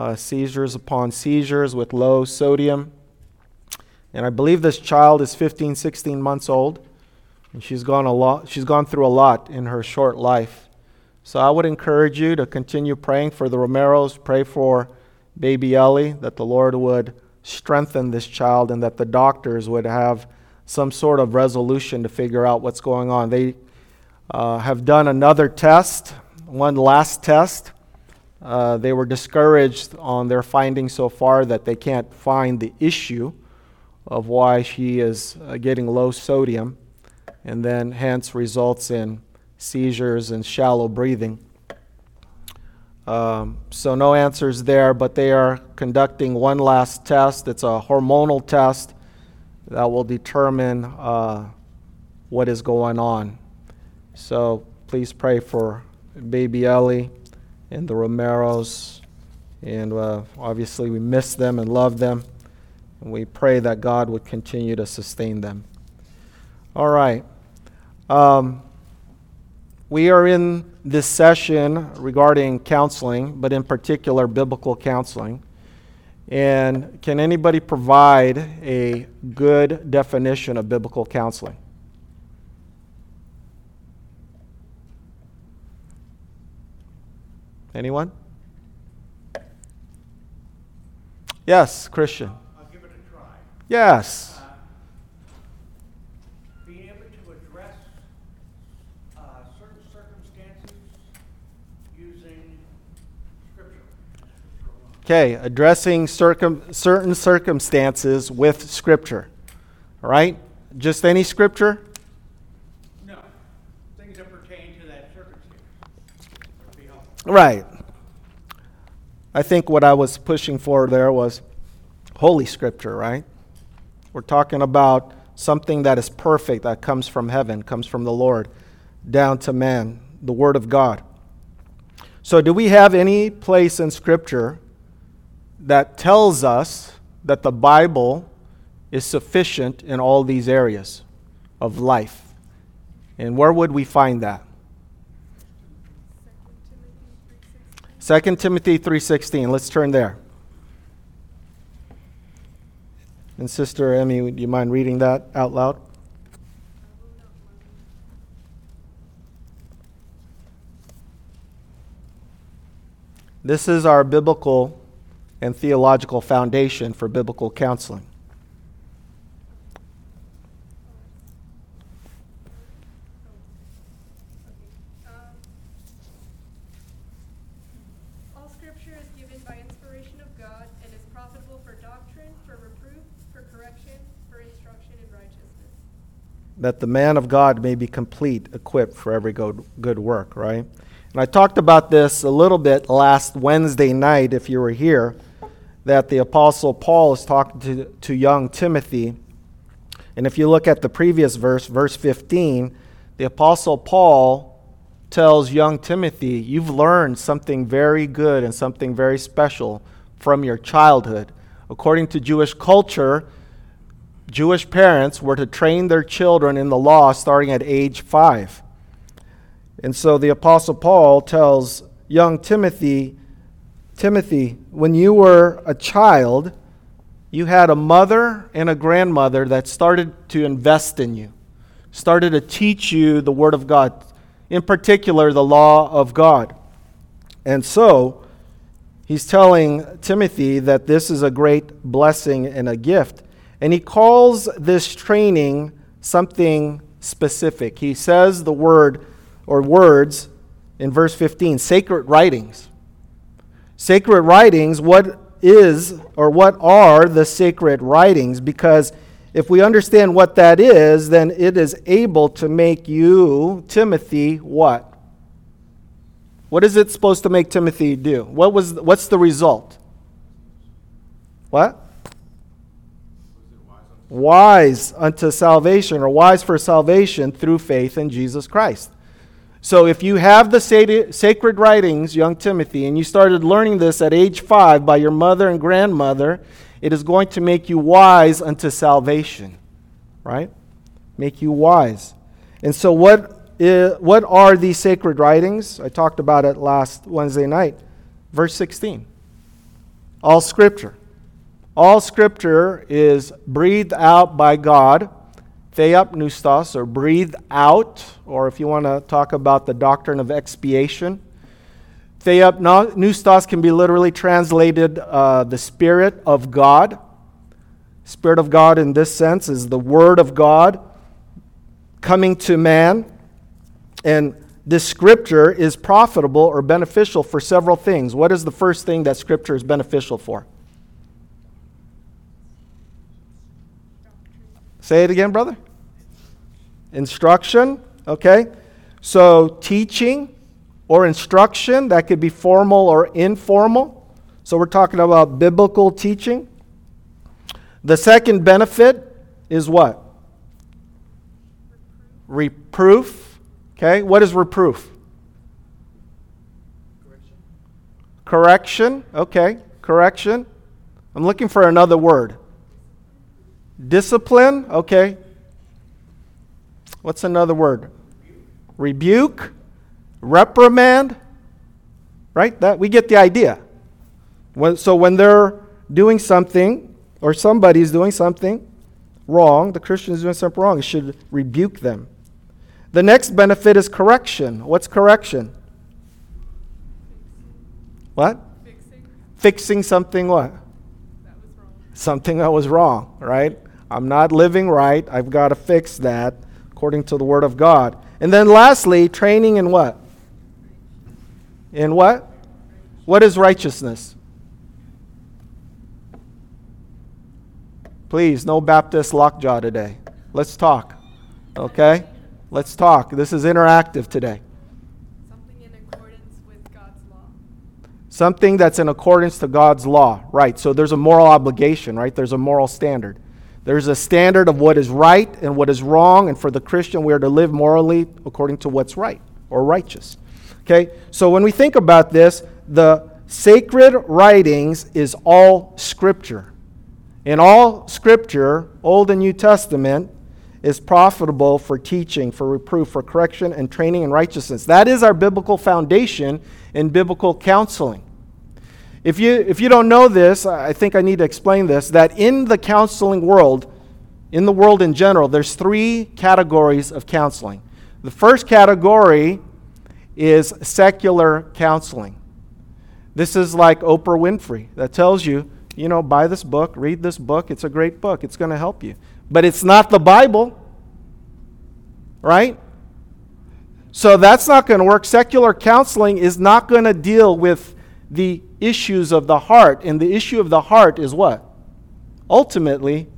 uh, seizures upon seizures with low sodium. And I believe this child is 15, 16 months old. And she's gone a lot, she's gone through a lot in her short life. So I would encourage you to continue praying for the Romeros, pray for baby Ellie, that the Lord would strengthen this child and that the doctors would have some sort of resolution to figure out what's going on. They uh, have done another test, one last test. Uh, they were discouraged on their findings so far that they can't find the issue of why she is uh, getting low sodium and then hence results in seizures and shallow breathing. Um, so, no answers there, but they are conducting one last test. It's a hormonal test that will determine uh, what is going on. So, please pray for baby Ellie and the Romeros. And uh, obviously, we miss them and love them. And we pray that God would continue to sustain them. All right. Um, we are in this session regarding counseling, but in particular, biblical counseling. And can anybody provide a good definition of biblical counseling? Anyone? Yes, Christian. I'll give it a try. Yes. Uh, being able to address uh, certain circumstances using scripture. Okay, addressing circum, certain circumstances with Scripture. All right? Just any Scripture? No. Things that pertain to that circumstance. Right. I think what I was pushing for there was Holy Scripture, right? We're talking about something that is perfect, that comes from heaven, comes from the Lord, down to man, the Word of God. So, do we have any place in Scripture that tells us that the Bible is sufficient in all these areas of life. And where would we find that? 2 Timothy 3:16. Let's turn there. And Sister Emmy, would you mind reading that out loud? This is our biblical and theological foundation for biblical counseling. That the man of God may be complete, equipped for every good, good work, right? And I talked about this a little bit last Wednesday night, if you were here that the Apostle Paul is talking to, to young Timothy. And if you look at the previous verse, verse 15, the Apostle Paul tells young Timothy, You've learned something very good and something very special from your childhood. According to Jewish culture, Jewish parents were to train their children in the law starting at age five. And so the Apostle Paul tells young Timothy, Timothy, when you were a child, you had a mother and a grandmother that started to invest in you, started to teach you the Word of God, in particular, the law of God. And so, he's telling Timothy that this is a great blessing and a gift. And he calls this training something specific. He says the word or words in verse 15 sacred writings. Sacred writings, what is or what are the sacred writings? Because if we understand what that is, then it is able to make you, Timothy, what? What is it supposed to make Timothy do? What was, what's the result? What? Wise unto salvation, or wise for salvation through faith in Jesus Christ. So if you have the sacred writings, young Timothy, and you started learning this at age five by your mother and grandmother, it is going to make you wise unto salvation, right? Make you wise. And so, what, what are these sacred writings? I talked about it last Wednesday night. Verse 16. All Scripture. All Scripture is breathed out by God, theopneustos, or breathed out, or if you want to talk about the doctrine of expiation, theopneustos can be literally translated uh, the Spirit of God. Spirit of God in this sense is the Word of God coming to man. And this scripture is profitable or beneficial for several things. What is the first thing that scripture is beneficial for? Say it again, brother. Instruction, okay? So, teaching or instruction, that could be formal or informal. So, we're talking about biblical teaching. The second benefit is what? Reproof Okay, what is reproof? Correction. Correction. Okay, correction. I'm looking for another word. Discipline. Okay. What's another word? Rebuke. Reprimand. Right? That we get the idea. When, so when they're doing something or somebody's doing something wrong, the Christian is doing something wrong, it should rebuke them. The next benefit is correction. What's correction? What? Fixing. Fixing something what? That was wrong. Something that was wrong, right? I'm not living right. I've got to fix that according to the Word of God. And then lastly, training in what? In what? What is righteousness? Please, no Baptist lockjaw today. Let's talk. Okay? Let's talk. This is interactive today. Something in accordance with God's law. Something that's in accordance to God's law. Right. So there's a moral obligation, right? There's a moral standard. There's a standard of what is right and what is wrong, and for the Christian, we are to live morally according to what's right or righteous. Okay? So when we think about this, the sacred writings is all scripture. In all scripture, Old and New Testament, is profitable for teaching, for reproof, for correction, and training in righteousness. That is our biblical foundation in biblical counseling. If you, if you don't know this, I think I need to explain this that in the counseling world, in the world in general, there's three categories of counseling. The first category is secular counseling. This is like Oprah Winfrey that tells you, you know, buy this book, read this book, it's a great book, it's going to help you but it's not the Bible, right? So that's not going to work. Secular counseling is not going to deal with the issues of the heart. And the issue of the heart is what? Ultimately,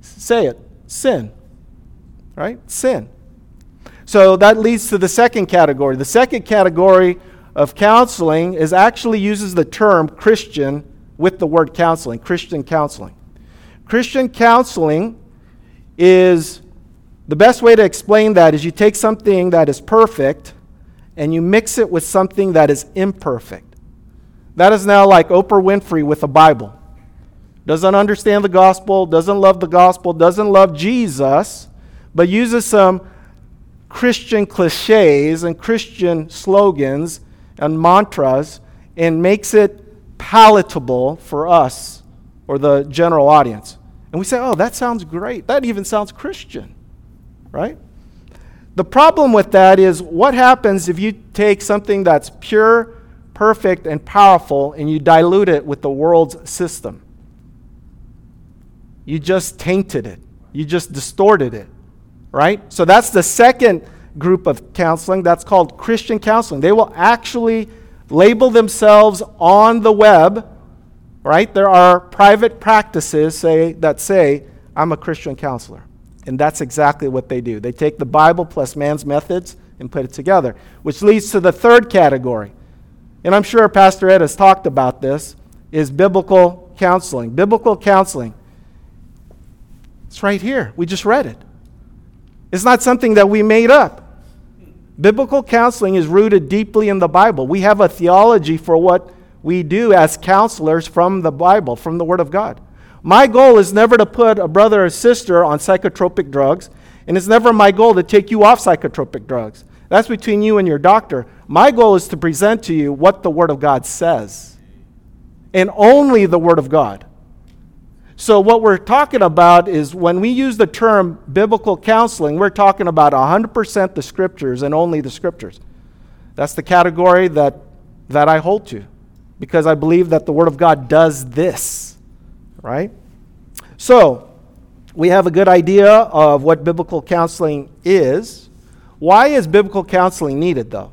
say it sin. Right? Sin. So that leads to the second category. The second category of counseling is actually uses the term Christian with the word counseling, Christian counseling. Christian counseling is the best way to explain that is you take something that is perfect and you mix it with something that is imperfect. That is now like Oprah Winfrey with a Bible. Doesn't understand the gospel, doesn't love the gospel, doesn't love Jesus, but uses some Christian cliches and Christian slogans and mantras and makes it palatable for us or the general audience. And we say, oh, that sounds great. That even sounds Christian, right? The problem with that is what happens if you take something that's pure, perfect, and powerful and you dilute it with the world's system? You just tainted it, you just distorted it, right? So that's the second group of counseling. That's called Christian counseling. They will actually label themselves on the web right? There are private practices say, that say, I'm a Christian counselor. And that's exactly what they do. They take the Bible plus man's methods and put it together, which leads to the third category. And I'm sure Pastor Ed has talked about this, is biblical counseling. Biblical counseling. It's right here. We just read it. It's not something that we made up. Biblical counseling is rooted deeply in the Bible. We have a theology for what we do as counselors from the Bible, from the Word of God. My goal is never to put a brother or sister on psychotropic drugs, and it's never my goal to take you off psychotropic drugs. That's between you and your doctor. My goal is to present to you what the Word of God says. and only the Word of God. So, what we're talking about is when we use the term biblical counseling, we're talking about 100% the Scriptures and only the Scriptures. That's the category that, that I hold to because I believe that the Word of God does this, right? So, we have a good idea of what biblical counseling is. Why is biblical counseling needed, though?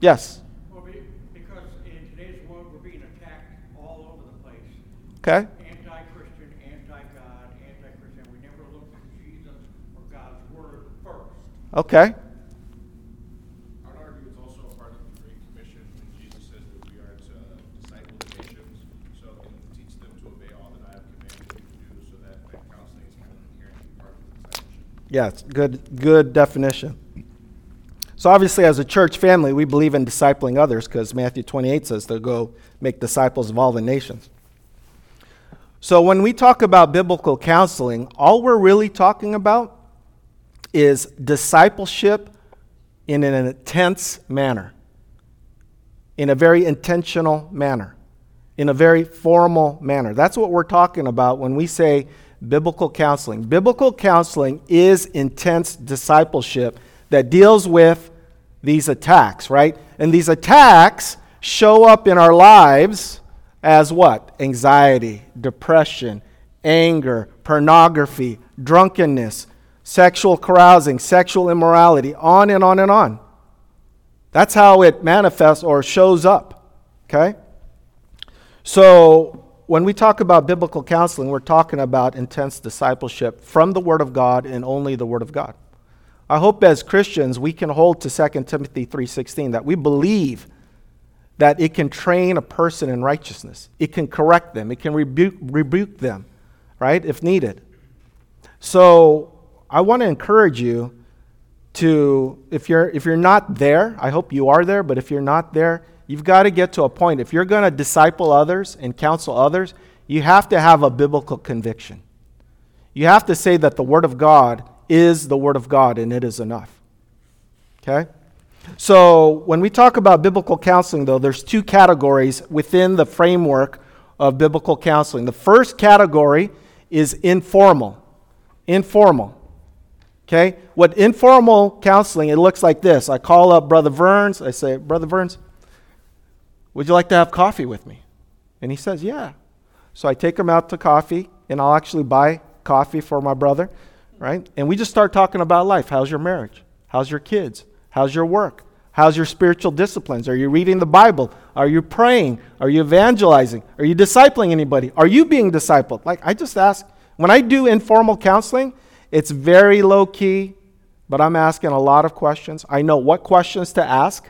Yes. Well, because in today's world, we're being attacked all over the place. Okay. Anti-Christian, anti-God, anti-Christian. We never look to Jesus or God's word first. Okay. I would argue it's also a part of the Great Commission when Jesus says that we are to disciple the nations, so and teach them to obey all that I have commanded you to do, so that, that counseling is kind of inherently part of the discipleship. Yeah, good good definition. So obviously as a church family, we believe in discipling others because Matthew 28 says to go make disciples of all the nations. So when we talk about biblical counseling, all we're really talking about is discipleship in an intense manner. In a very intentional manner. In a very formal manner. That's what we're talking about when we say biblical counseling. Biblical counseling is intense discipleship that deals with these attacks, right? And these attacks show up in our lives as what? Anxiety, depression, anger, pornography, drunkenness, sexual carousing, sexual immorality, on and on and on. That's how it manifests or shows up, okay? So, when we talk about biblical counseling, we're talking about intense discipleship from the Word of God and only the Word of God. I hope as Christians we can hold to 2 Timothy 3:16 that we believe that it can train a person in righteousness. It can correct them. It can rebuke, rebuke them, right, if needed. So I want to encourage you to, if you're, if you're not there, I hope you are there, but if you're not there, you've got to get to a point. If you're going to disciple others and counsel others, you have to have a biblical conviction. You have to say that the Word of God is the Word of God and it is enough. Okay? So, when we talk about biblical counseling, though, there's two categories within the framework of biblical counseling. The first category is informal. Informal. Okay? What informal counseling, it looks like this. I call up Brother Verns. I say, Brother Burns, would you like to have coffee with me? And he says, Yeah. So I take him out to coffee, and I'll actually buy coffee for my brother, right? And we just start talking about life. How's your marriage? How's your kids? How's your work? How's your spiritual disciplines? Are you reading the Bible? Are you praying? Are you evangelizing? Are you discipling anybody? Are you being discipled? Like I just ask, when I do informal counseling, it's very low key, but I'm asking a lot of questions. I know what questions to ask,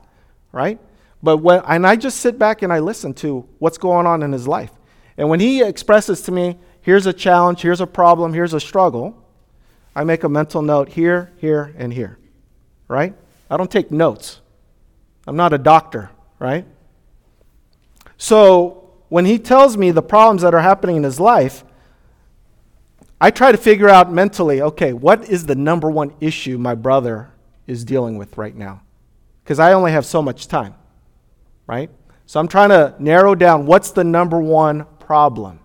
right? But when, and I just sit back and I listen to what's going on in his life. And when he expresses to me, here's a challenge, here's a problem, here's a struggle, I make a mental note here, here, and here, right? I don't take notes. I'm not a doctor, right? So when he tells me the problems that are happening in his life, I try to figure out mentally okay, what is the number one issue my brother is dealing with right now? Because I only have so much time, right? So I'm trying to narrow down what's the number one problem.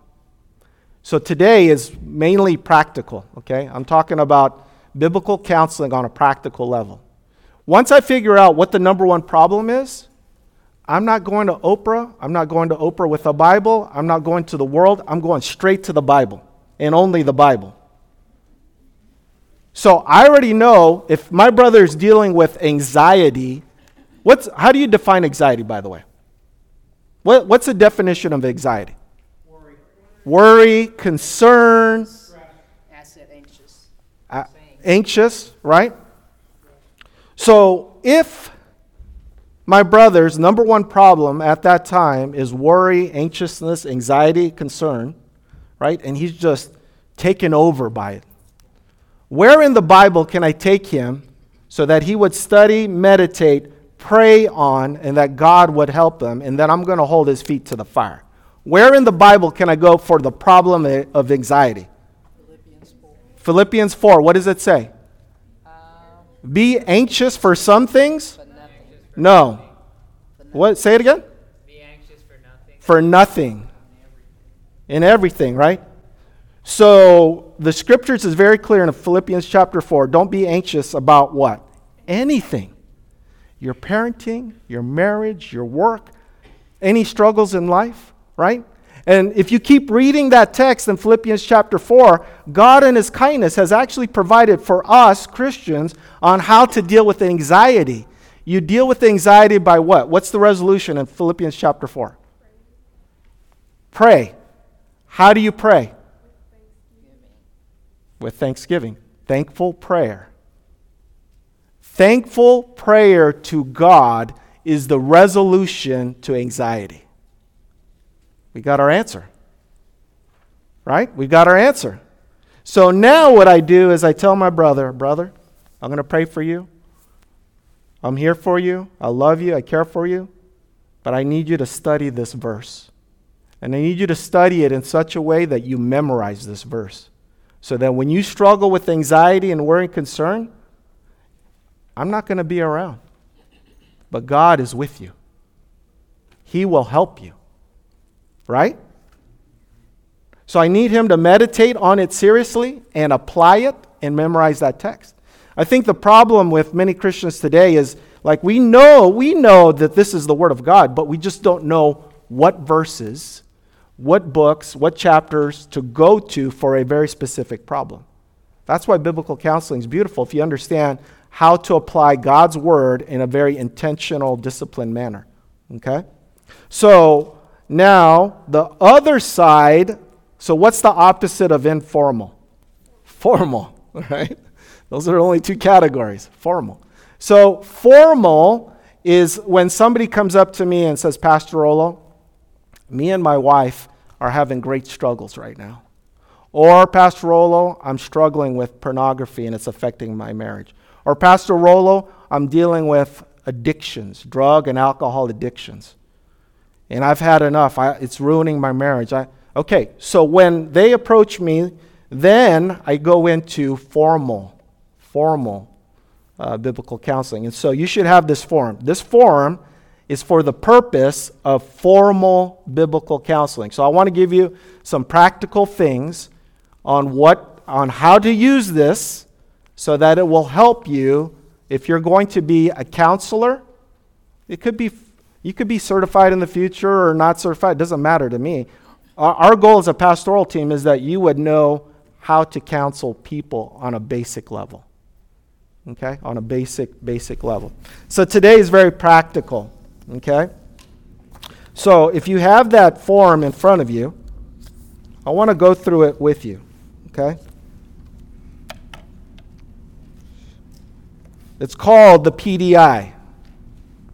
So today is mainly practical, okay? I'm talking about biblical counseling on a practical level. Once I figure out what the number one problem is, I'm not going to Oprah. I'm not going to Oprah with a Bible. I'm not going to the world. I'm going straight to the Bible and only the Bible. So I already know if my brother is dealing with anxiety, what's, how do you define anxiety, by the way? What, what's the definition of anxiety? Worry, Worry, concern, Asset anxious. uh, anxious, right? So if my brother's number one problem at that time is worry, anxiousness, anxiety, concern, right? And he's just taken over by it. Where in the Bible can I take him so that he would study, meditate, pray on, and that God would help them, and that I'm going to hold his feet to the fire? Where in the Bible can I go for the problem of anxiety? Philippians 4. Philippians 4, what does it say? Um, Be anxious for some things? nothing. No. What? Say it again. Be anxious For nothing. In everything, right? So the scriptures is very clear in Philippians chapter 4. Don't be anxious about what? Anything. Your parenting, your marriage, your work, any struggles in life, right? And if you keep reading that text in Philippians chapter 4, God in His kindness has actually provided for us Christians on how to deal with anxiety. You deal with anxiety by what? What's the resolution in Philippians chapter 4? Pray. How do you pray? With thanksgiving. Thankful prayer. Thankful prayer to God is the resolution to anxiety. We got our answer. Right? We got our answer. So now what I do is I tell my brother, brother, I'm going to pray for you. I'm here for you. I love you. I care for you. But I need you to study this verse. And I need you to study it in such a way that you memorize this verse. So that when you struggle with anxiety and worry and concern, I'm not going to be around. But God is with you, He will help you. Right? So I need him to meditate on it seriously and apply it and memorize that text. I think the problem with many Christians today is like we know, we know that this is the word of God, but we just don't know what verses, what books, what chapters to go to for a very specific problem. That's why biblical counseling is beautiful if you understand how to apply God's word in a very intentional, disciplined manner. Okay? So, now, the other side, so what's the opposite of informal? Formal, right? Those are only two categories formal. So, formal is when somebody comes up to me and says, Pastor Rolo, me and my wife are having great struggles right now. Or, Pastor Rolo, I'm struggling with pornography and it's affecting my marriage. Or, Pastor Rolo, I'm dealing with addictions, drug and alcohol addictions and I've had enough. I, it's ruining my marriage. I, okay, so when they approach me, then I go into formal, formal uh, biblical counseling. And so you should have this form. This form is for the purpose of formal biblical counseling. So I want to give you some practical things on what on how to use this so that it will help you if you're going to be a counselor. It could be you could be certified in the future or not certified, it doesn't matter to me. Our, our goal as a pastoral team is that you would know how to counsel people on a basic level. Okay? On a basic, basic level. So today is very practical. Okay? So if you have that form in front of you, I want to go through it with you. Okay? It's called the PDI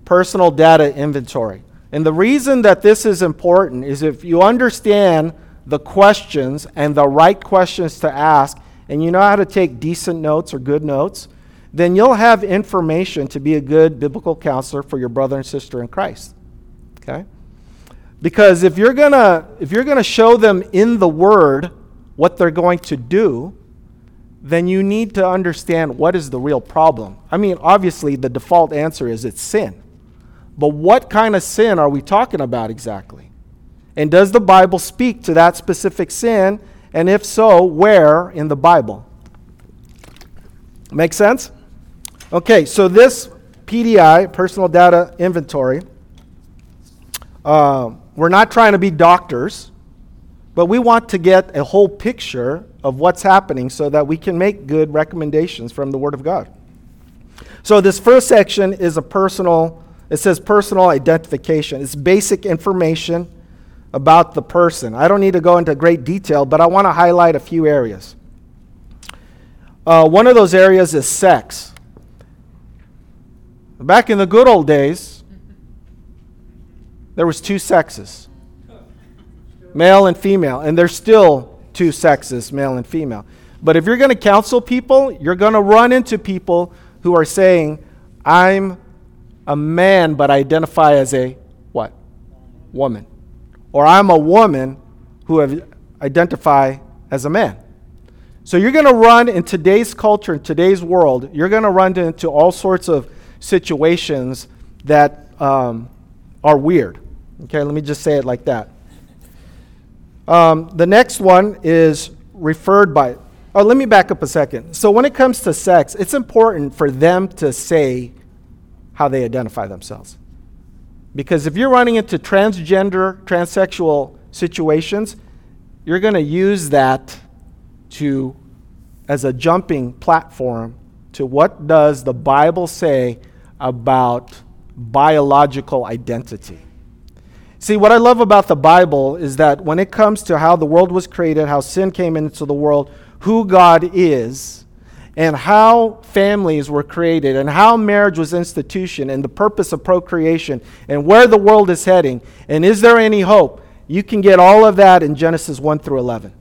personal data inventory. And the reason that this is important is if you understand the questions and the right questions to ask, and you know how to take decent notes or good notes, then you'll have information to be a good biblical counselor for your brother and sister in Christ. Okay? Because if you're going to if you're going to show them in the word what they're going to do, then you need to understand what is the real problem. I mean, obviously the default answer is it's sin. But what kind of sin are we talking about exactly? And does the Bible speak to that specific sin? And if so, where in the Bible? Make sense? Okay, so this PDI, personal data inventory, uh, we're not trying to be doctors, but we want to get a whole picture of what's happening so that we can make good recommendations from the Word of God. So, this first section is a personal it says personal identification. It's basic information about the person. I don't need to go into great detail, but I want to highlight a few areas. Uh, one of those areas is sex. Back in the good old days, there was two sexes, male and female, and there's still two sexes, male and female. But if you're going to counsel people, you're going to run into people who are saying, I'm a man but I identify as a what? Woman. Or I'm a woman who have identify as a man. So you're going to run in today's culture, in today's world, you're going to run into all sorts of situations that um, are weird. Okay, let me just say it like that. Um, the next one is referred by. Oh, let me back up a second. So, when it comes to sex, it's important for them to say how they identify themselves. Because if you're running into transgender, transsexual situations, you're going to use that to as a jumping platform to what does the Bible say about biological identity. See, what I love about the Bible is that when it comes to how the world was created, how sin came into the world, who God is, and how families were created, and how marriage was institution, and the purpose of procreation, and where the world is heading, and is there any hope? You can get all of that in Genesis 1 through 11.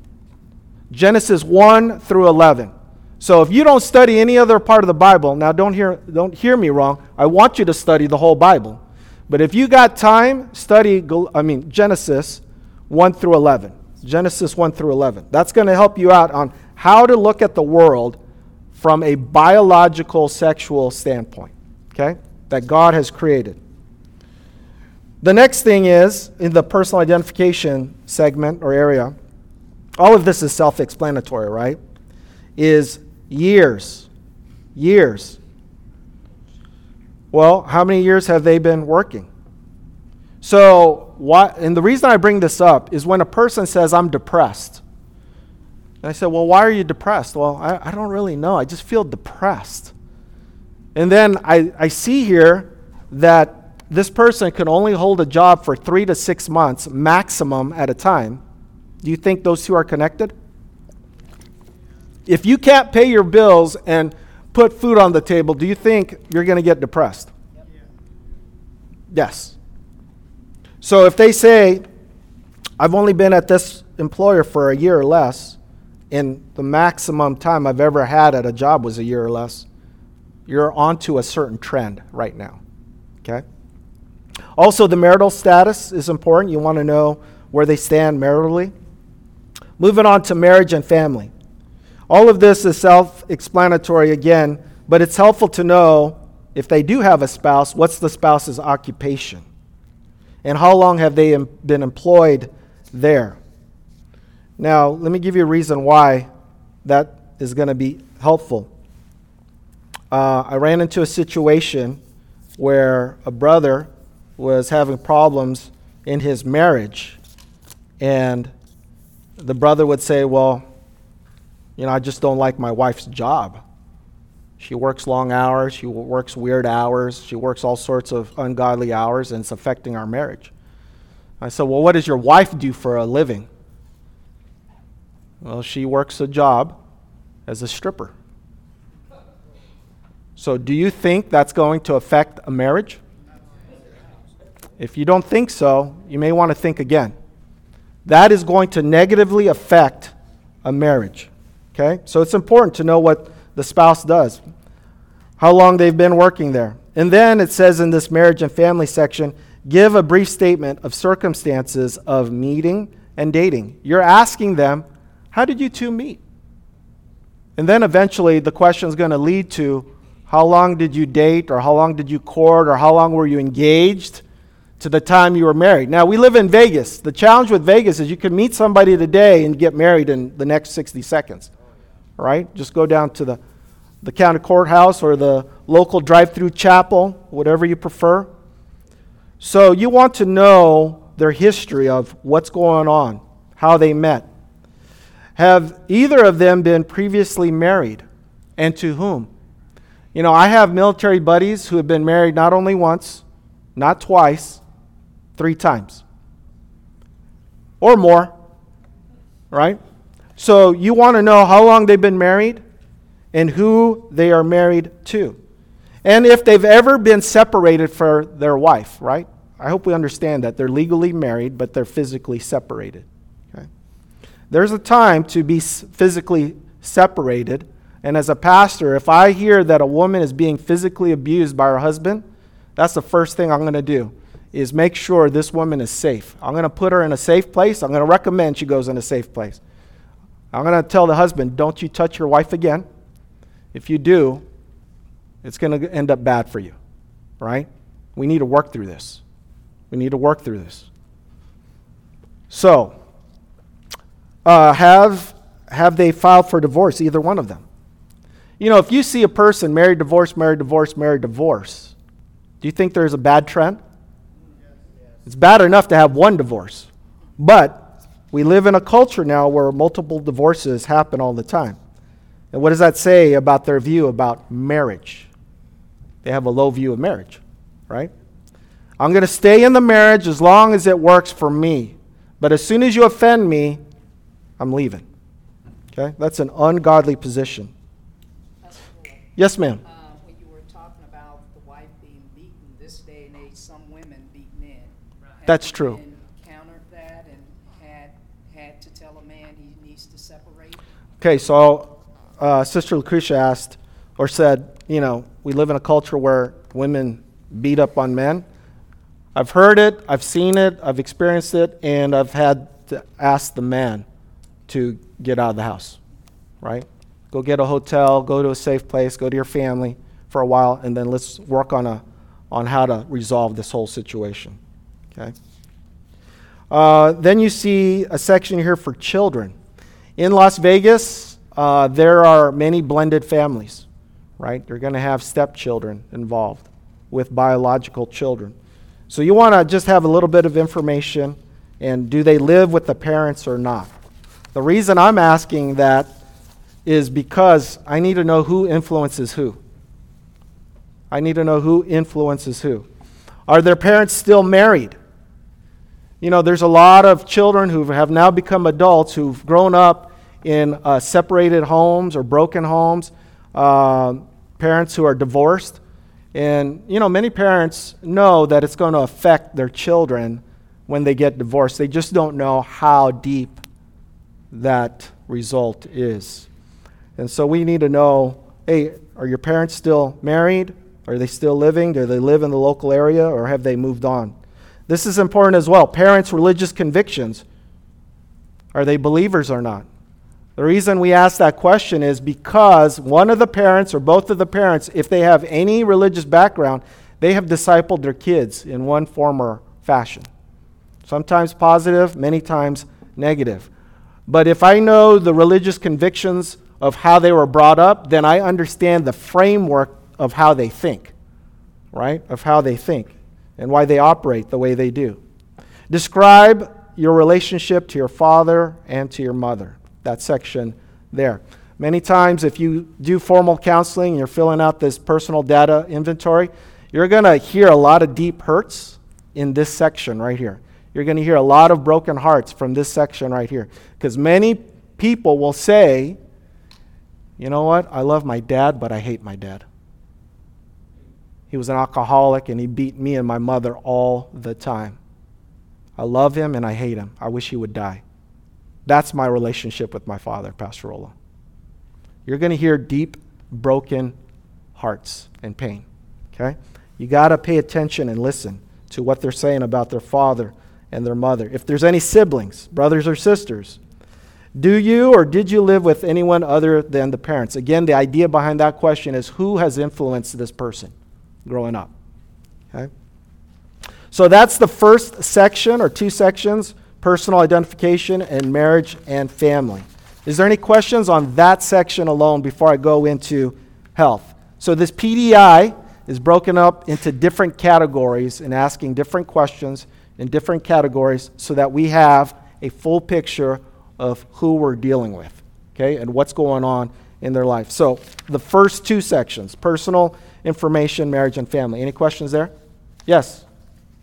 Genesis 1 through 11. So if you don't study any other part of the Bible, now don't hear, don't hear me wrong. I want you to study the whole Bible. But if you got time, study, I mean, Genesis 1 through 11. Genesis 1 through 11. That's going to help you out on how to look at the world from a biological sexual standpoint, okay, that God has created. The next thing is in the personal identification segment or area, all of this is self explanatory, right? Is years. Years. Well, how many years have they been working? So, what, and the reason I bring this up is when a person says, I'm depressed. And I said, Well, why are you depressed? Well, I, I don't really know. I just feel depressed. And then I, I see here that this person can only hold a job for three to six months maximum at a time. Do you think those two are connected? If you can't pay your bills and put food on the table, do you think you're going to get depressed? Yes. So if they say, I've only been at this employer for a year or less, and the maximum time I've ever had at a job was a year or less, you're onto a certain trend right now. Okay? Also, the marital status is important. You want to know where they stand maritally. Moving on to marriage and family. All of this is self explanatory again, but it's helpful to know if they do have a spouse, what's the spouse's occupation? And how long have they been employed there? Now, let me give you a reason why that is going to be helpful. Uh, I ran into a situation where a brother was having problems in his marriage, and the brother would say, Well, you know, I just don't like my wife's job. She works long hours, she works weird hours, she works all sorts of ungodly hours, and it's affecting our marriage. I said, Well, what does your wife do for a living? Well, she works a job as a stripper. So, do you think that's going to affect a marriage? If you don't think so, you may want to think again that is going to negatively affect a marriage. Okay? So it's important to know what the spouse does, how long they've been working there. And then it says in this marriage and family section give a brief statement of circumstances of meeting and dating. You're asking them, how did you two meet? And then eventually the question is going to lead to how long did you date, or how long did you court, or how long were you engaged? to the time you were married. Now, we live in Vegas. The challenge with Vegas is you can meet somebody today and get married in the next 60 seconds. All right? Just go down to the, the county courthouse or the local drive through chapel, whatever you prefer. So, you want to know their history of what's going on, how they met. Have either of them been previously married, and to whom? You know, I have military buddies who have been married not only once, not twice, three times or more, right? So you want to know how long they've been married and who they are married to. And if they've ever been separated for their wife, right? I hope we understand that. They're legally married, but they're physically separated. Okay? There's a time to be physically separated. And as a pastor, if I hear that a woman is being physically abused by her husband, that's the first thing I'm going to do is make sure this woman is safe. I'm going to put her in a safe place. I'm going to recommend she goes in a safe place. I'm going to tell the husband, don't you touch your wife again. If you do, it's going to end up bad for you, right? We need to work through this. We need to work through this. So, uh, have, have they filed for divorce, either one of them? You know, if you see a person married, divorce, married, divorce, married, divorce, do you think there's a bad trend? It's bad enough to have one divorce. But we live in a culture now where multiple divorces happen all the time. And what does that say about their view about marriage? They have a low view of marriage, right? I'm going to stay in the marriage as long as it works for me. But as soon as you offend me, I'm leaving. Okay? That's an ungodly position. Fuller, Yes, ma'am. uh, when you were talking about the wife being beaten, this day and age, some women beat men. Have That's true. Encountered that and had, had to tell a man he needs to separate? Okay, so uh, Sister Lucretia asked or said, you know, we live in a culture where women beat up on men. I've heard it, I've seen it, I've experienced it, and I've had to ask the man to get out of the house, right? Go get a hotel, go to a safe place, go to your family for a while, and then let's work on, a, on how to resolve this whole situation, okay? Uh, then you see a section here for children. In Las Vegas, uh, there are many blended families, right? You're going to have stepchildren involved with biological children. So you want to just have a little bit of information and do they live with the parents or not? The reason I'm asking that is because I need to know who influences who. I need to know who influences who. Are their parents still married? You know, there's a lot of children who have now become adults who've grown up in uh, separated homes or broken homes, uh, parents who are divorced. And, you know, many parents know that it's going to affect their children when they get divorced. They just don't know how deep that result is. And so we need to know hey, are your parents still married? Are they still living? Do they live in the local area or have they moved on? This is important as well. Parents' religious convictions. Are they believers or not? The reason we ask that question is because one of the parents or both of the parents, if they have any religious background, they have discipled their kids in one form or fashion. Sometimes positive, many times negative. But if I know the religious convictions of how they were brought up, then I understand the framework of how they think, right? Of how they think and why they operate the way they do. Describe your relationship to your father and to your mother. That section there. Many times, if you do formal counseling, and you're filling out this personal data inventory, you're going to hear a lot of deep hurts in this section right here. You're going to hear a lot of broken hearts from this section right here. Because many people will say, you know what? I love my dad, but I hate my dad. He was an alcoholic and he beat me and my mother all the time. I love him and I hate him. I wish he would die. That's my relationship with my father, Pastor Rolo. You're going to hear deep, broken hearts and pain. Okay? You got to pay attention and listen to what they're saying about their father and their mother. If there's any siblings, brothers or sisters, do you or did you live with anyone other than the parents? Again, the idea behind that question is who has influenced this person growing up? Okay? So that's the first section or two sections personal identification and marriage and family. Is there any questions on that section alone before I go into health? So this PDI is broken up into different categories and asking different questions in different categories so that we have a full picture of who we're dealing with, okay, and what's going on in their life. So the first two sections personal information, marriage, and family. Any questions there? Yes.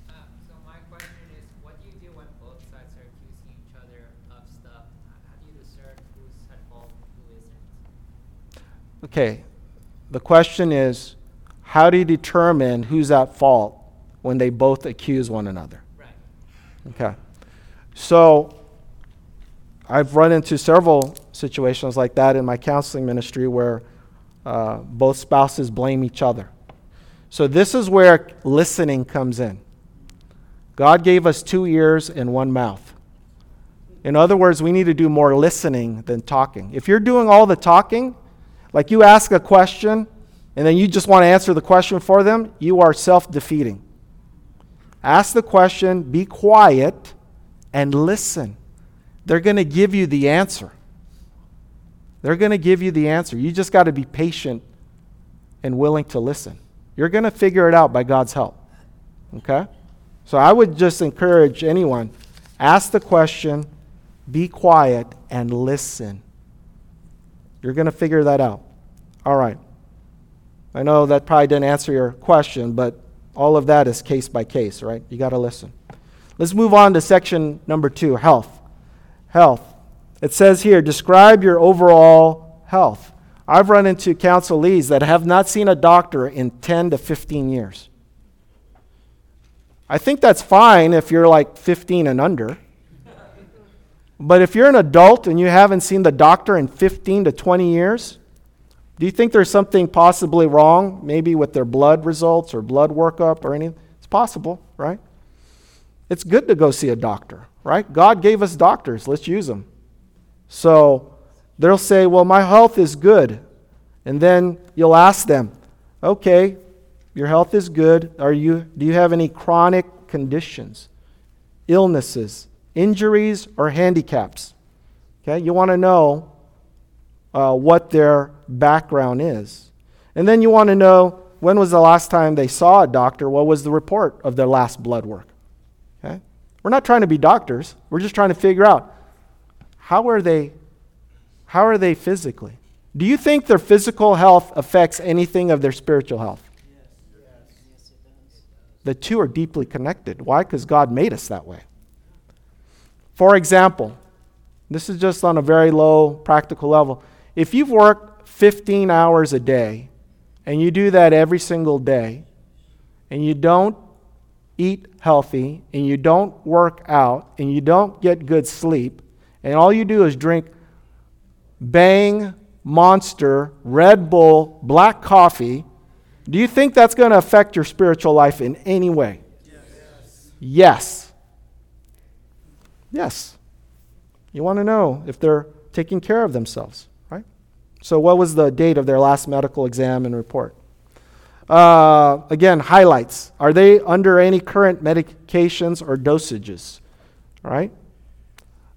Uh, so my question is, what do you do when both sides are accusing each other of stuff? How do you discern who's at fault and who isn't? Okay. The question is how do you determine who's at fault when they both accuse one another? Right. Okay. So I've run into several situations like that in my counseling ministry where uh, both spouses blame each other. So this is where listening comes in. God gave us two ears and one mouth. In other words, we need to do more listening than talking. If you're doing all the talking, like you ask a question and then you just want to answer the question for them, you are self defeating. Ask the question, be quiet, and listen. They're going to give you the answer. They're going to give you the answer. You just got to be patient and willing to listen. You're going to figure it out by God's help. Okay? So I would just encourage anyone ask the question, be quiet, and listen. You're going to figure that out. All right. I know that probably didn't answer your question, but all of that is case by case, right? You got to listen. Let's move on to section number two health. Health. It says here, describe your overall health. I've run into counselees that have not seen a doctor in 10 to 15 years. I think that's fine if you're like 15 and under. But if you're an adult and you haven't seen the doctor in 15 to 20 years, do you think there's something possibly wrong, maybe with their blood results or blood workup or anything? It's possible, right? It's good to go see a doctor, right? God gave us doctors, let's use them. So they'll say, Well, my health is good. And then you'll ask them, Okay, your health is good. Are you, do you have any chronic conditions, illnesses, injuries, or handicaps? Okay, you want to know uh, what their background is. And then you want to know when was the last time they saw a doctor? What was the report of their last blood work? Okay? We're not trying to be doctors. We're just trying to figure out how are they how are they physically? Do you think their physical health affects anything of their spiritual health? Yes, does. The two are deeply connected. Why? Because God made us that way. For example, this is just on a very low practical level. If you've worked 15 hours a day and you do that every single day and you don't eat healthy and you don't work out and you don't get good sleep and all you do is drink Bang, Monster, Red Bull, black coffee, do you think that's going to affect your spiritual life in any way? Yes. Yes. Yes. You want to know if they're taking care of themselves, right? So, what was the date of their last medical exam and report? Uh, again, highlights. Are they under any current medications or dosages? All right?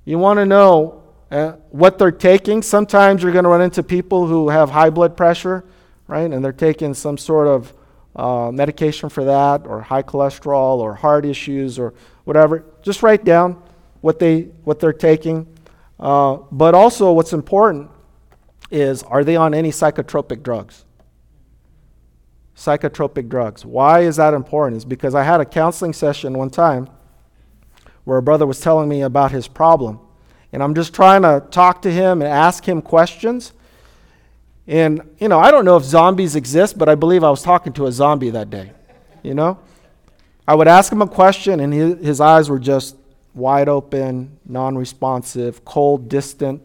You want to know uh, what they're taking. Sometimes you're going to run into people who have high blood pressure, right? And they're taking some sort of uh, medication for that, or high cholesterol, or heart issues, or whatever. Just write down what, they, what they're taking. Uh, but also, what's important is are they on any psychotropic drugs? Psychotropic drugs. Why is that important? Is because I had a counseling session one time where a brother was telling me about his problem. And I'm just trying to talk to him and ask him questions. And, you know, I don't know if zombies exist, but I believe I was talking to a zombie that day. You know? I would ask him a question, and his, his eyes were just wide open, non responsive, cold, distant.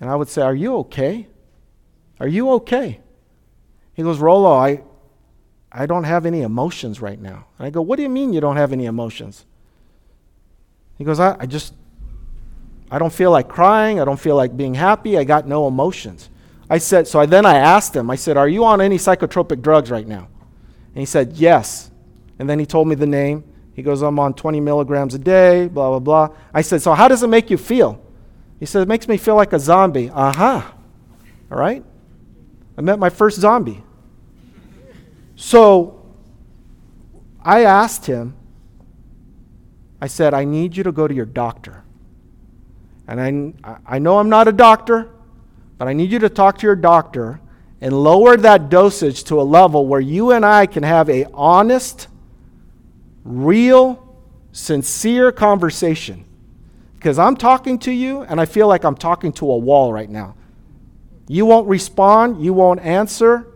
And I would say, Are you okay? Are you okay? He goes, Rolo, I, I don't have any emotions right now. And I go, What do you mean you don't have any emotions? He goes, I, I just, I don't feel like crying. I don't feel like being happy. I got no emotions. I said, so I, then I asked him, I said, Are you on any psychotropic drugs right now? And he said, Yes. And then he told me the name. He goes, I'm on 20 milligrams a day, blah, blah, blah. I said, So how does it make you feel? He said, It makes me feel like a zombie. Uh huh. All right? I met my first zombie. So I asked him, I said, I need you to go to your doctor. And I, I know I'm not a doctor, but I need you to talk to your doctor and lower that dosage to a level where you and I can have a honest, real, sincere conversation. Because I'm talking to you and I feel like I'm talking to a wall right now. You won't respond, you won't answer.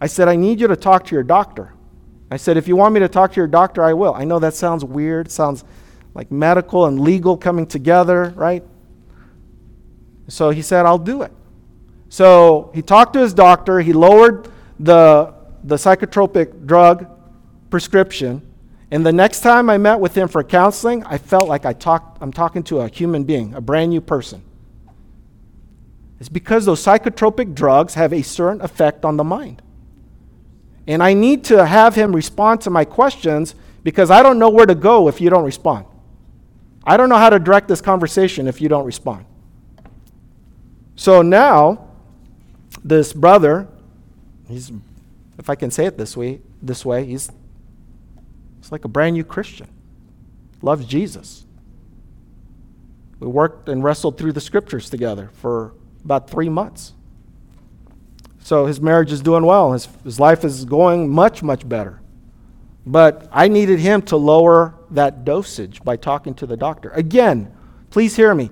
I said, I need you to talk to your doctor. I said, if you want me to talk to your doctor, I will. I know that sounds weird, sounds like medical and legal coming together, right? So he said, I'll do it. So he talked to his doctor, he lowered the, the psychotropic drug prescription. And the next time I met with him for counseling, I felt like I talked, I'm talking to a human being, a brand new person. It's because those psychotropic drugs have a certain effect on the mind. And I need to have him respond to my questions because I don't know where to go if you don't respond. I don't know how to direct this conversation if you don't respond. So now, this brother, he's, if I can say it this way, this way, he's, he's like a brand new Christian. Loves Jesus. We worked and wrestled through the scriptures together for about three months. So his marriage is doing well. His, his life is going much, much better. But I needed him to lower that dosage by talking to the doctor. Again, please hear me.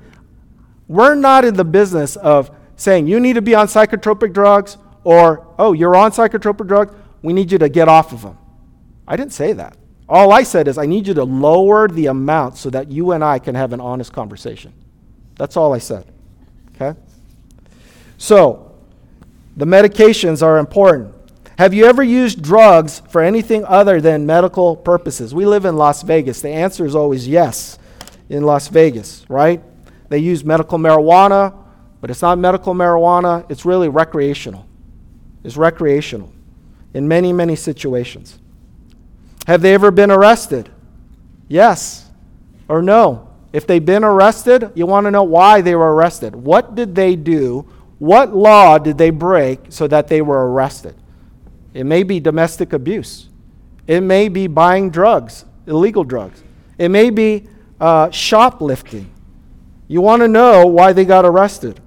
We're not in the business of saying you need to be on psychotropic drugs or, oh, you're on psychotropic drugs, we need you to get off of them. I didn't say that. All I said is I need you to lower the amount so that you and I can have an honest conversation. That's all I said. Okay? So, the medications are important. Have you ever used drugs for anything other than medical purposes? We live in Las Vegas. The answer is always yes in Las Vegas, right? They use medical marijuana, but it's not medical marijuana, it's really recreational. It's recreational in many, many situations. Have they ever been arrested? Yes or no? If they've been arrested, you want to know why they were arrested. What did they do? What law did they break so that they were arrested? It may be domestic abuse. It may be buying drugs, illegal drugs. It may be uh, shoplifting. You want to know why they got arrested.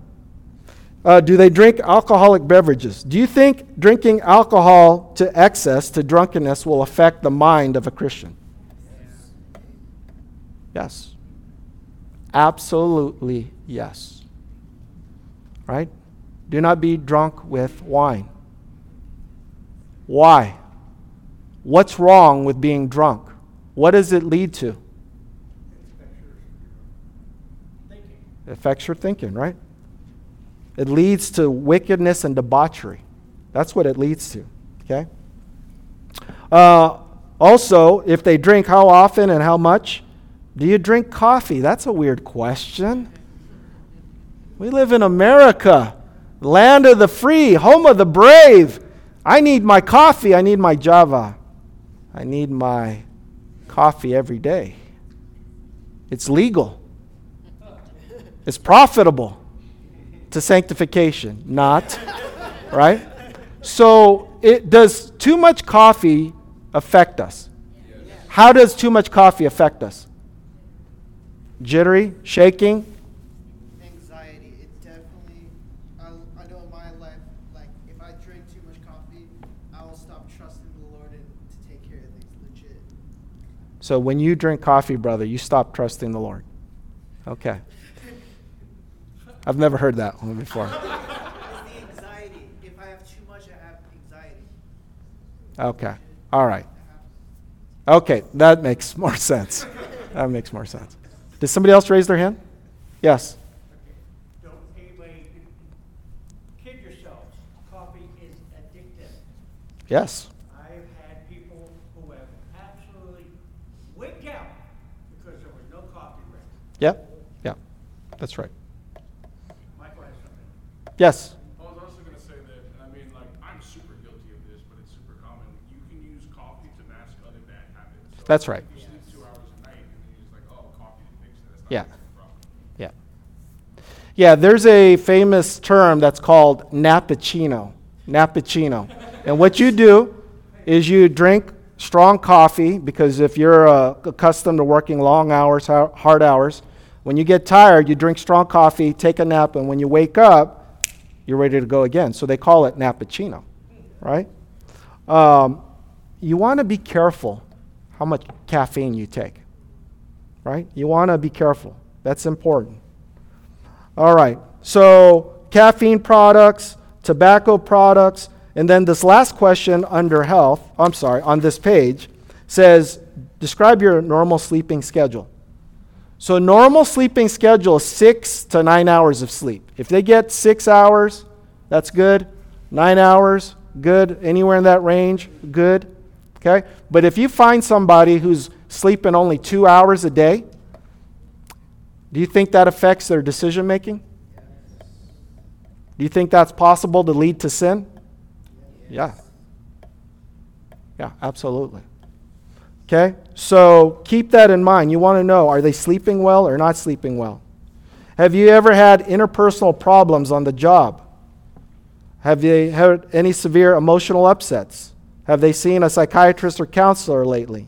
Uh, do they drink alcoholic beverages? Do you think drinking alcohol to excess, to drunkenness, will affect the mind of a Christian? Yes. Absolutely yes. Right? Do not be drunk with wine. Why? What's wrong with being drunk? What does it lead to? It affects your thinking, right? It leads to wickedness and debauchery. That's what it leads to, okay? Uh, also, if they drink, how often and how much? Do you drink coffee? That's a weird question. We live in America, land of the free, home of the brave. I need my coffee. I need my Java. I need my coffee every day. It's legal, it's profitable to sanctification, not, right? So, it, does too much coffee affect us? How does too much coffee affect us? Jittery, shaking, anxiety. It definitely, I, I know in my life, like if I drink too much coffee, I will stop trusting the Lord and to take care of things legit. So when you drink coffee, brother, you stop trusting the Lord. Okay. I've never heard that one before. Anxiety. If I have too much, I have anxiety. Okay. All right. Okay, that makes more sense. That makes more sense. Did somebody else raise their hand? Yes. Okay. Don't anybody kid yourselves. Coffee is addictive. Yes. I've had people who have absolutely wigged out because there was no coffee ready. Yep. Yeah. That's right. Michael has something. Yes. I was also gonna say that, and I mean, like, I'm super guilty of this, but it's super common. You can use coffee to mask other bad habits. So That's right. You sleep two hours a night, and then you're just like, oh, coffee didn't fix it. That's not Yeah. fixing the problem. Yeah. Yeah, there's a famous term that's called nappuccino. Nappuccino. And what you do is you drink strong coffee because if you're uh, accustomed to working long hours, hard hours, when you get tired, you drink strong coffee, take a nap, and when you wake up, you're ready to go again. So they call it nappuccino, right? Um, you want to be careful how much caffeine you take, right? You want to be careful. That's important. All right. So, caffeine products, tobacco products, and then this last question under health, I'm sorry, on this page says describe your normal sleeping schedule. So, a normal sleeping schedule is six to nine hours of sleep. If they get six hours, that's good. Nine hours, good. Anywhere in that range, good. Okay? But if you find somebody who's sleeping only two hours a day, do you think that affects their decision making? Do you think that's possible to lead to sin? Yeah. Yeah, absolutely. Okay? So keep that in mind. You want to know are they sleeping well or not sleeping well? Have you ever had interpersonal problems on the job? Have they had any severe emotional upsets? Have they seen a psychiatrist or counselor lately?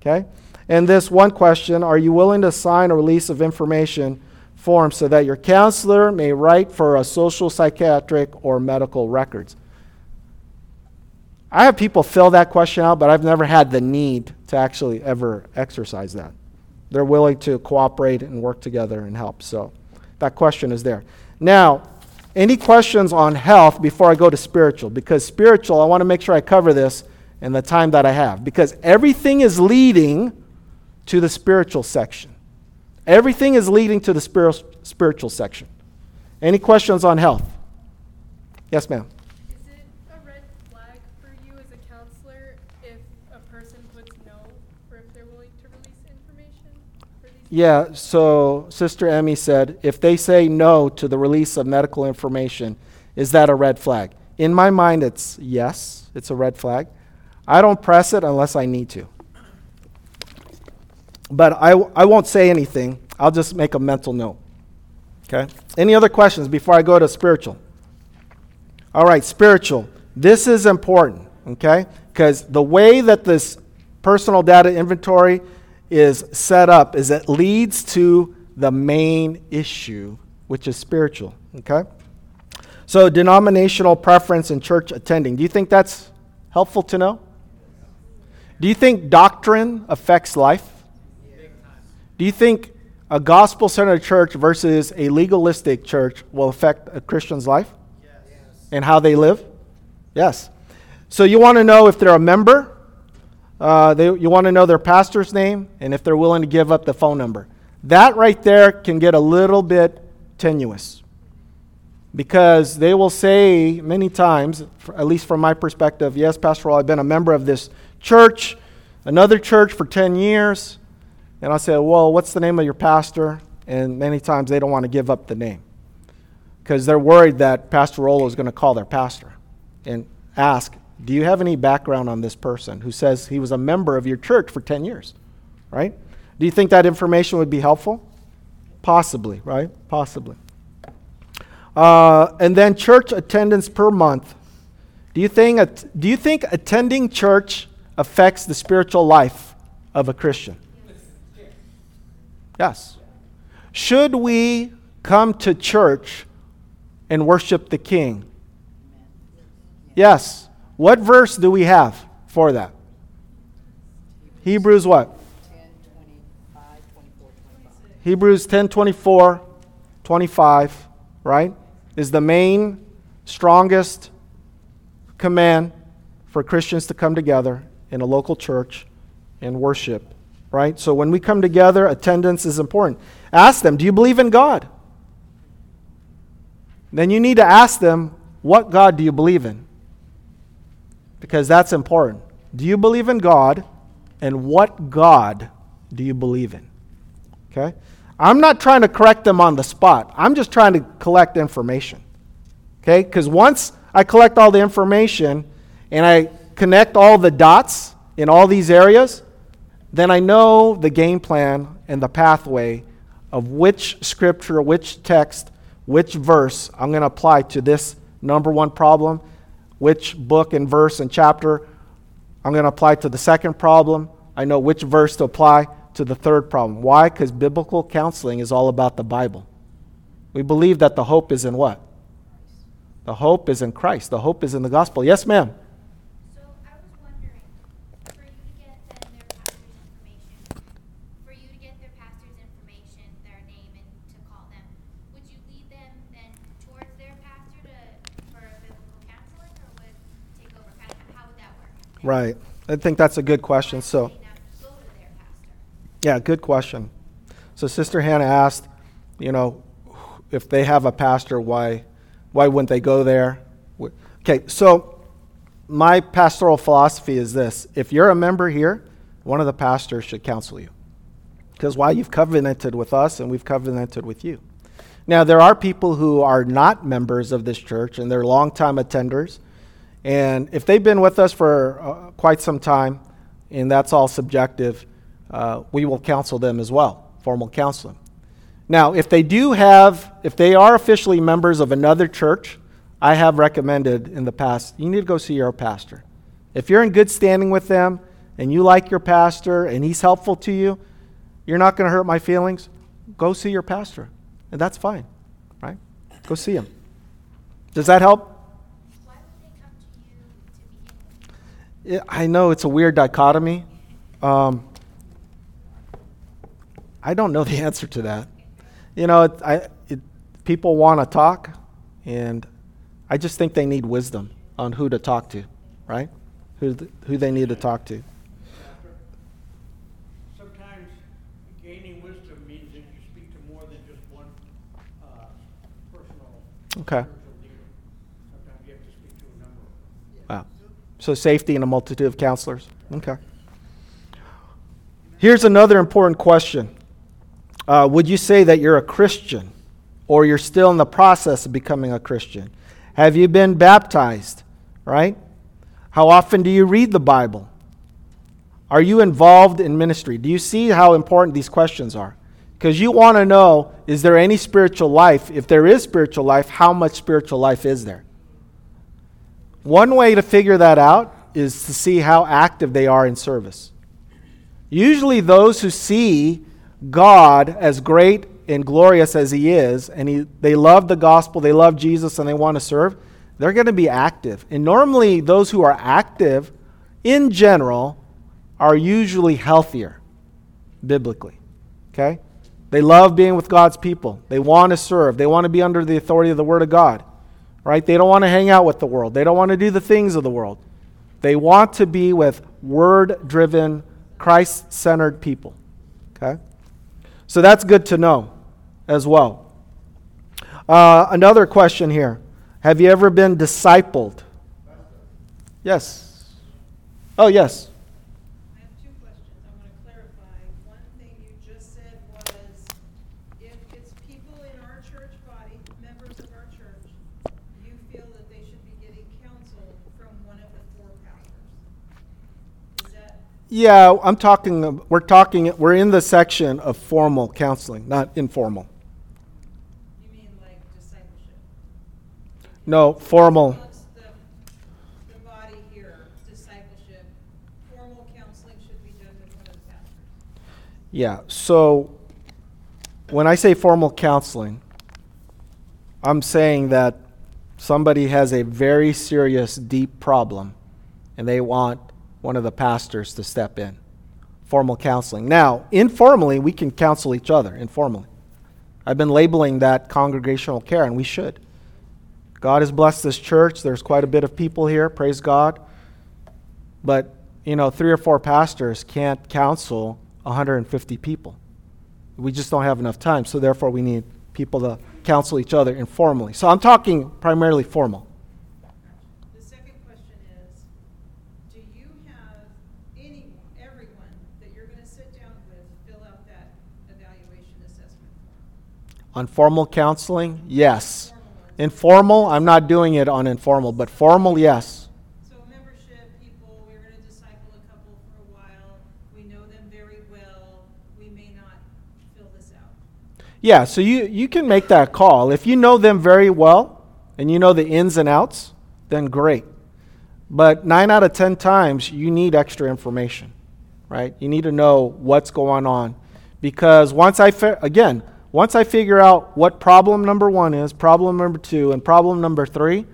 Okay? And this one question Are you willing to sign a release of information form so that your counselor may write for a social, psychiatric, or medical records? I have people fill that question out, but I've never had the need to actually ever exercise that. They're willing to cooperate and work together and help. So that question is there. Now, any questions on health before I go to spiritual? Because spiritual, I want to make sure I cover this in the time that I have. Because everything is leading to the spiritual section. Everything is leading to the spiritual section. Any questions on health? Yes, ma'am. Is it a red flag for you as a counselor if a person puts no or if they're willing to release information for these? Yeah, so Sister Emmy said if they say no to the release of medical information, is that a red flag? In my mind, it's yes, it's a red flag. I don't press it unless I need to. But I, I won't say anything. I'll just make a mental note. Okay? Any other questions before I go to spiritual? All right, spiritual. This is important, okay? Because the way that this personal data inventory is set up is it leads to the main issue, which is spiritual, okay? So, denominational preference in church attending. Do you think that's helpful to know? Do you think doctrine affects life? Do you think a gospel centered church versus a legalistic church will affect a Christian's life? Yes. And how they live? Yes. So you want to know if they're a member, uh, they, you want to know their pastor's name, and if they're willing to give up the phone number. That right there can get a little bit tenuous because they will say many times, at least from my perspective, yes, Pastor, I've been a member of this church, another church for 10 years. And I said, Well, what's the name of your pastor? And many times they don't want to give up the name because they're worried that Pastor Rolo is going to call their pastor and ask, Do you have any background on this person who says he was a member of your church for 10 years? Right? Do you think that information would be helpful? Possibly, right? Possibly. Uh, and then church attendance per month. Do you, think, do you think attending church affects the spiritual life of a Christian? Yes. Should we come to church and worship the King? Yes. What verse do we have for that? Hebrews what? 10, 25, 24, 25. Hebrews 10 24, 25, right? Is the main, strongest command for Christians to come together in a local church and worship right? So when we come together, attendance is important. Ask them, do you believe in God? Then you need to ask them, what God do you believe in? Because that's important. Do you believe in God? And what God do you believe in? Okay? I'm not trying to correct them on the spot. I'm just trying to collect information. Okay? Because once I collect all the information and I connect all the dots in all these areas, then I know the game plan and the pathway of which scripture, which text, which verse I'm going to apply to this number one problem, which book and verse and chapter I'm going to apply to the second problem. I know which verse to apply to the third problem. Why? Because biblical counseling is all about the Bible. We believe that the hope is in what? The hope is in Christ. The hope is in the gospel. Yes, ma'am. Right. I think that's a good question. So, yeah, good question. So, Sister Hannah asked, you know, if they have a pastor, why, why wouldn't they go there? Okay, so my pastoral philosophy is this: if you're a member here, one of the pastors should counsel you, because why you've covenanted with us and we've covenanted with you. Now, there are people who are not members of this church and they're longtime attenders and if they've been with us for uh, quite some time and that's all subjective, uh, we will counsel them as well, formal counseling. Now, if they do have, if they are officially members of another church, I have recommended in the past, you need to go see your pastor. If you're in good standing with them and you like your pastor and he's helpful to you, you're not going to hurt my feelings, go see your pastor. And that's fine, right? Go see him. Does that help? Why would they come to you to begin with? Yeah, I know it's a weird dichotomy. Um, I don't know the answer to that. You know, it, I, it, people want to talk, and I just think they need wisdom on who to talk to, right? Who, th- who they need to talk to. Sometimes gaining wisdom means that you speak to more than just one, uh, personal Okay. spiritual leader. Sometimes you have to speak to a number of them. Wow. So safety and a multitude of counselors. Okay. Here's another important question. Uh, would you say that you're a Christian or you're still in the process of becoming a Christian? Have you been baptized? Right? How often do you read the Bible? Are you involved in ministry? Do you see how important these questions are? Because you want to know is there any spiritual life? If there is spiritual life, how much spiritual life is there? One way to figure that out is to see how active they are in service. Usually, those who see God as great and glorious as He is, and he, they love the gospel, they love Jesus, and they want to serve, they're going to be active. And normally, those who are active, in general, are usually healthier biblically. Okay? They love being with God's people. They want to serve. They want to be under the authority of the Word of God. Right? They don't want to hang out with the world. They don't want to do the things of the world. They want to be with word driven, Christ centered people. Okay? So that's good to know as well. Uh, another question here Have you ever been discipled? Yes. Oh, yes. I have two questions. I want to clarify. One thing you just said was, if it's people in our church body, members of our church, you feel that they should be getting counsel from one of the four pastors. Is that, Yeah, I'm talking, we're talking, we're in the section of formal counseling, not informal. you mean like discipleship? No, formal. Amongst the, the body here, discipleship, formal counseling should be done with one of the pastors. Yeah, so when I say formal counseling, I'm saying that somebody has a very serious, deep problem and they want one of the pastors to step in. Formal counseling. Now, informally, we can counsel each other, informally. I've been labeling that congregational care, and we should. God has blessed this church. There's quite a bit of people here, praise God. But, you know, three or four pastors can't counsel 150 people. We just don't have enough time, so therefore we need people to counsel each other informally. So I'm talking primarily formal. The second question is, do you have anyone, everyone that you're gonna sit down with fill out that evaluation assessment form? On formal counseling, yes. Informal, I'm not doing it on informal, but formal, yes. So membership, people, we're gonna disciple a couple for a while, we know them very well, we may not fill this out. Yeah, so you, you can make that call. If you know them very well and you know the ins and outs, then great. But nine out of 10 times, you need extra information, right? You need to know what's going on. Because once I, fi- again, once I figure out what problem number one is, problem number two, and problem number three,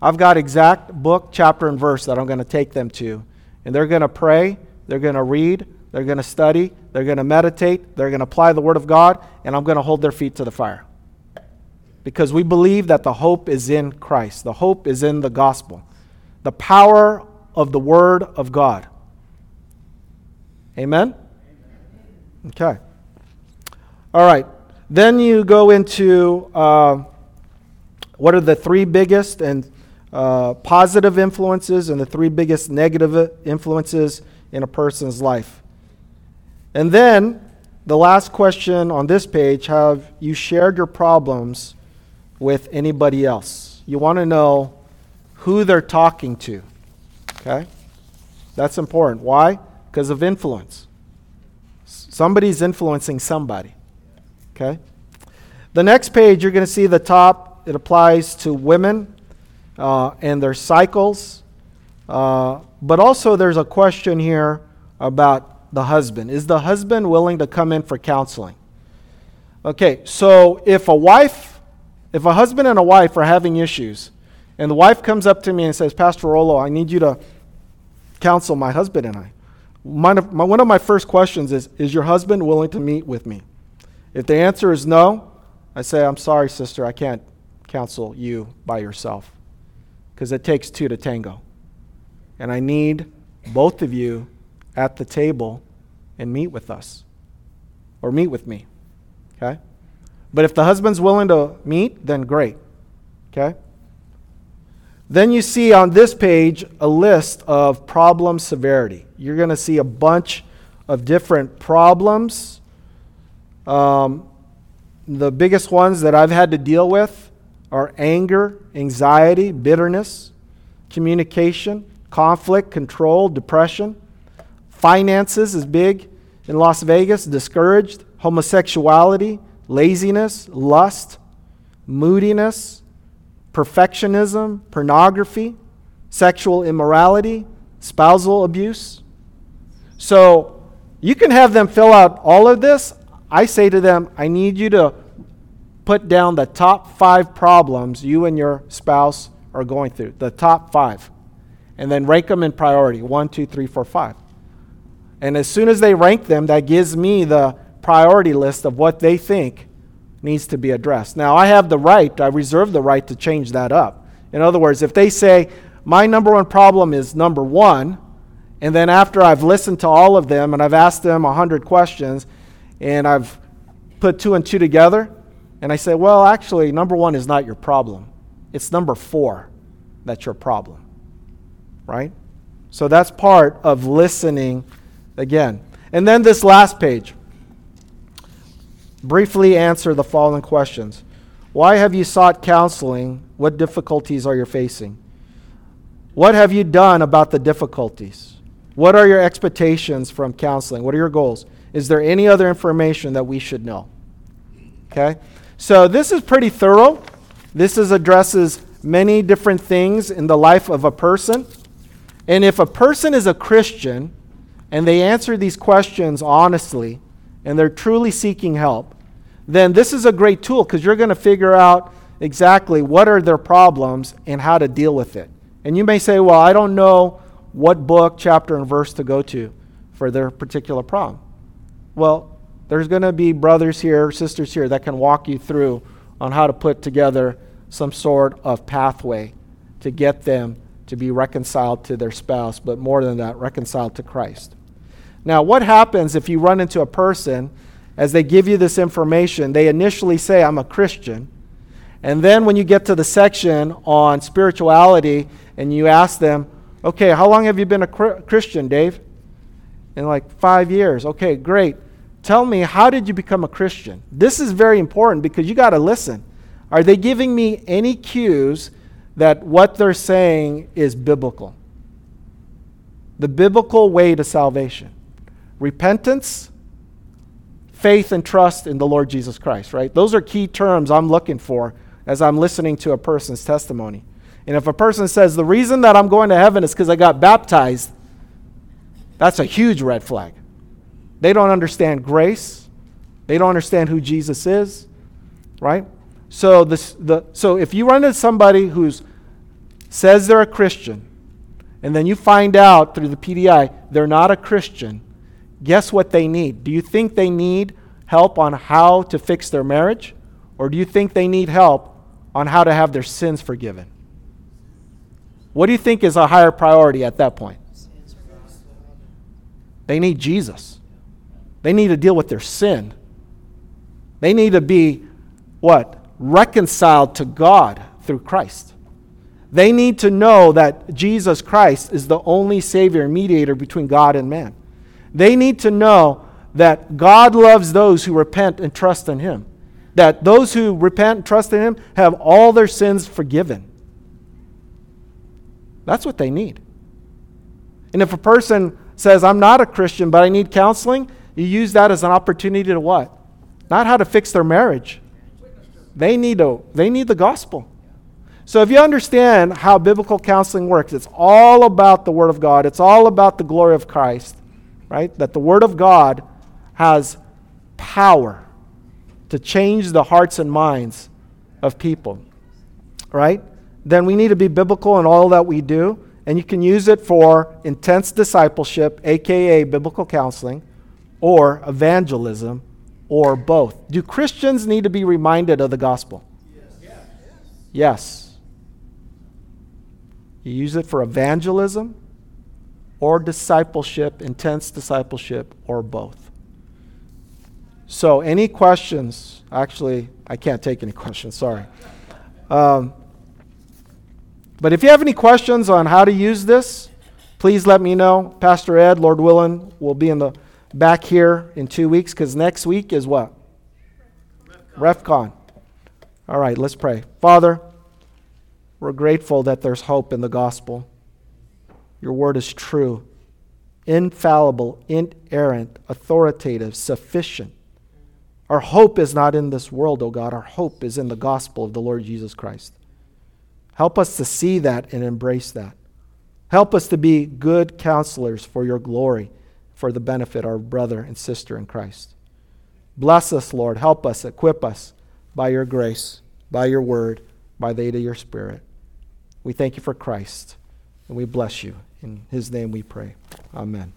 I've got exact book, chapter, and verse that I'm going to take them to. And they're going to pray, they're going to read, they're going to study, they're going to meditate, they're going to apply the Word of God, and I'm going to hold their feet to the fire. Because we believe that the hope is in Christ, the hope is in the gospel, the power of the Word of God. Amen? Okay. All right. Then you go into uh, what are the three biggest and uh, positive influences and the three biggest negative influences in a person's life. And then the last question on this page have you shared your problems with anybody else? You want to know who they're talking to. Okay? That's important. Why? Because of influence. Somebody's influencing somebody. Okay? The next page, you're going to see the top, it applies to women uh, and their cycles. Uh, but also, there's a question here about the husband. Is the husband willing to come in for counseling? Okay, so if a wife, if a husband and a wife are having issues, and the wife comes up to me and says, Pastor Rolo, I need you to counsel my husband and I. One of, my, one of my first questions is Is your husband willing to meet with me? If the answer is no, I say, I'm sorry, sister, I can't counsel you by yourself because it takes two to tango. And I need both of you at the table and meet with us or meet with me. Okay? But if the husband's willing to meet, then great. Okay? Then you see on this page a list of problem severity. You're going to see a bunch of different problems. Um, the biggest ones that I've had to deal with are anger, anxiety, bitterness, communication, conflict, control, depression. Finances is big in Las Vegas, discouraged, homosexuality, laziness, lust, moodiness, perfectionism, pornography, sexual immorality, spousal abuse. So you can have them fill out all of this. I say to them, I need you to put down the top five problems you and your spouse are going through, the top five, and then rank them in priority one, two, three, four, five. And as soon as they rank them, that gives me the priority list of what they think needs to be addressed. Now, I have the right, I reserve the right to change that up. In other words, if they say, my number one problem is number one, and then after I've listened to all of them and I've asked them 100 questions and I've put two and two together, and I say, well, actually, number one is not your problem. It's number four that's your problem. Right? So that's part of listening again. And then this last page. Briefly answer the following questions Why have you sought counseling? What difficulties are you facing? What have you done about the difficulties? What are your expectations from counseling? What are your goals? Is there any other information that we should know? Okay? So this is pretty thorough. This is addresses many different things in the life of a person. And if a person is a Christian and they answer these questions honestly and they're truly seeking help, then this is a great tool because you're going to figure out exactly what are their problems and how to deal with it. And you may say, well, I don't know what book, chapter, and verse to go to for their particular problem. Well, there's going to be brothers here, sisters here that can walk you through on how to put together some sort of pathway to get them to be reconciled to their spouse, but more than that, reconciled to Christ. Now, what happens if you run into a person as they give you this information? They initially say, I'm a Christian. And then when you get to the section on spirituality and you ask them, okay, how long have you been a Christian, Dave? In like five years. Okay, great. Tell me, how did you become a Christian? This is very important because you got to listen. Are they giving me any cues that what they're saying is biblical? The biblical way to salvation repentance, faith, and trust in the Lord Jesus Christ, right? Those are key terms I'm looking for as I'm listening to a person's testimony. And if a person says, the reason that I'm going to heaven is because I got baptized, that's a huge red flag. They don't understand grace. They don't understand who Jesus is, right? So, this, the, so if you run into somebody who says they're a Christian, and then you find out through the PDI they're not a Christian, guess what they need? Do you think they need help on how to fix their marriage? Or do you think they need help on how to have their sins forgiven? What do you think is a higher priority at that point? They need Jesus. They need to deal with their sin. They need to be what? Reconciled to God through Christ. They need to know that Jesus Christ is the only Savior and mediator between God and man. They need to know that God loves those who repent and trust in Him. That those who repent and trust in Him have all their sins forgiven. That's what they need. And if a person says, I'm not a Christian, but I need counseling, you use that as an opportunity to what? Not how to fix their marriage. They need, a, they need the gospel. So if you understand how biblical counseling works, it's all about the Word of God, it's all about the glory of Christ, right? That the Word of God has power to change the hearts and minds of people, right? Then we need to be biblical in all that we do, and you can use it for intense discipleship, aka biblical counseling, or evangelism, or both. Do Christians need to be reminded of the gospel? Yes. Yes. You use it for evangelism or discipleship, intense discipleship, or both. So, any questions? Actually, I can't take any questions, sorry. Um, but if you have any questions on how to use this, please let me know. Pastor Ed, Lord willing, will be in the back here in two weeks because next week is what? REFCON. All right, let's pray. Father, we're grateful that there's hope in the gospel. Your word is true, infallible, inerrant, authoritative, sufficient. Our hope is not in this world, O oh God. Our hope is in the gospel of the Lord Jesus Christ. Help us to see that and embrace that. Help us to be good counselors for your glory, for the benefit of our brother and sister in Christ. Bless us, Lord. Help us, equip us by your grace, by your word, by the aid of your Spirit. We thank you for Christ, and we bless you. In his name we pray. Amen.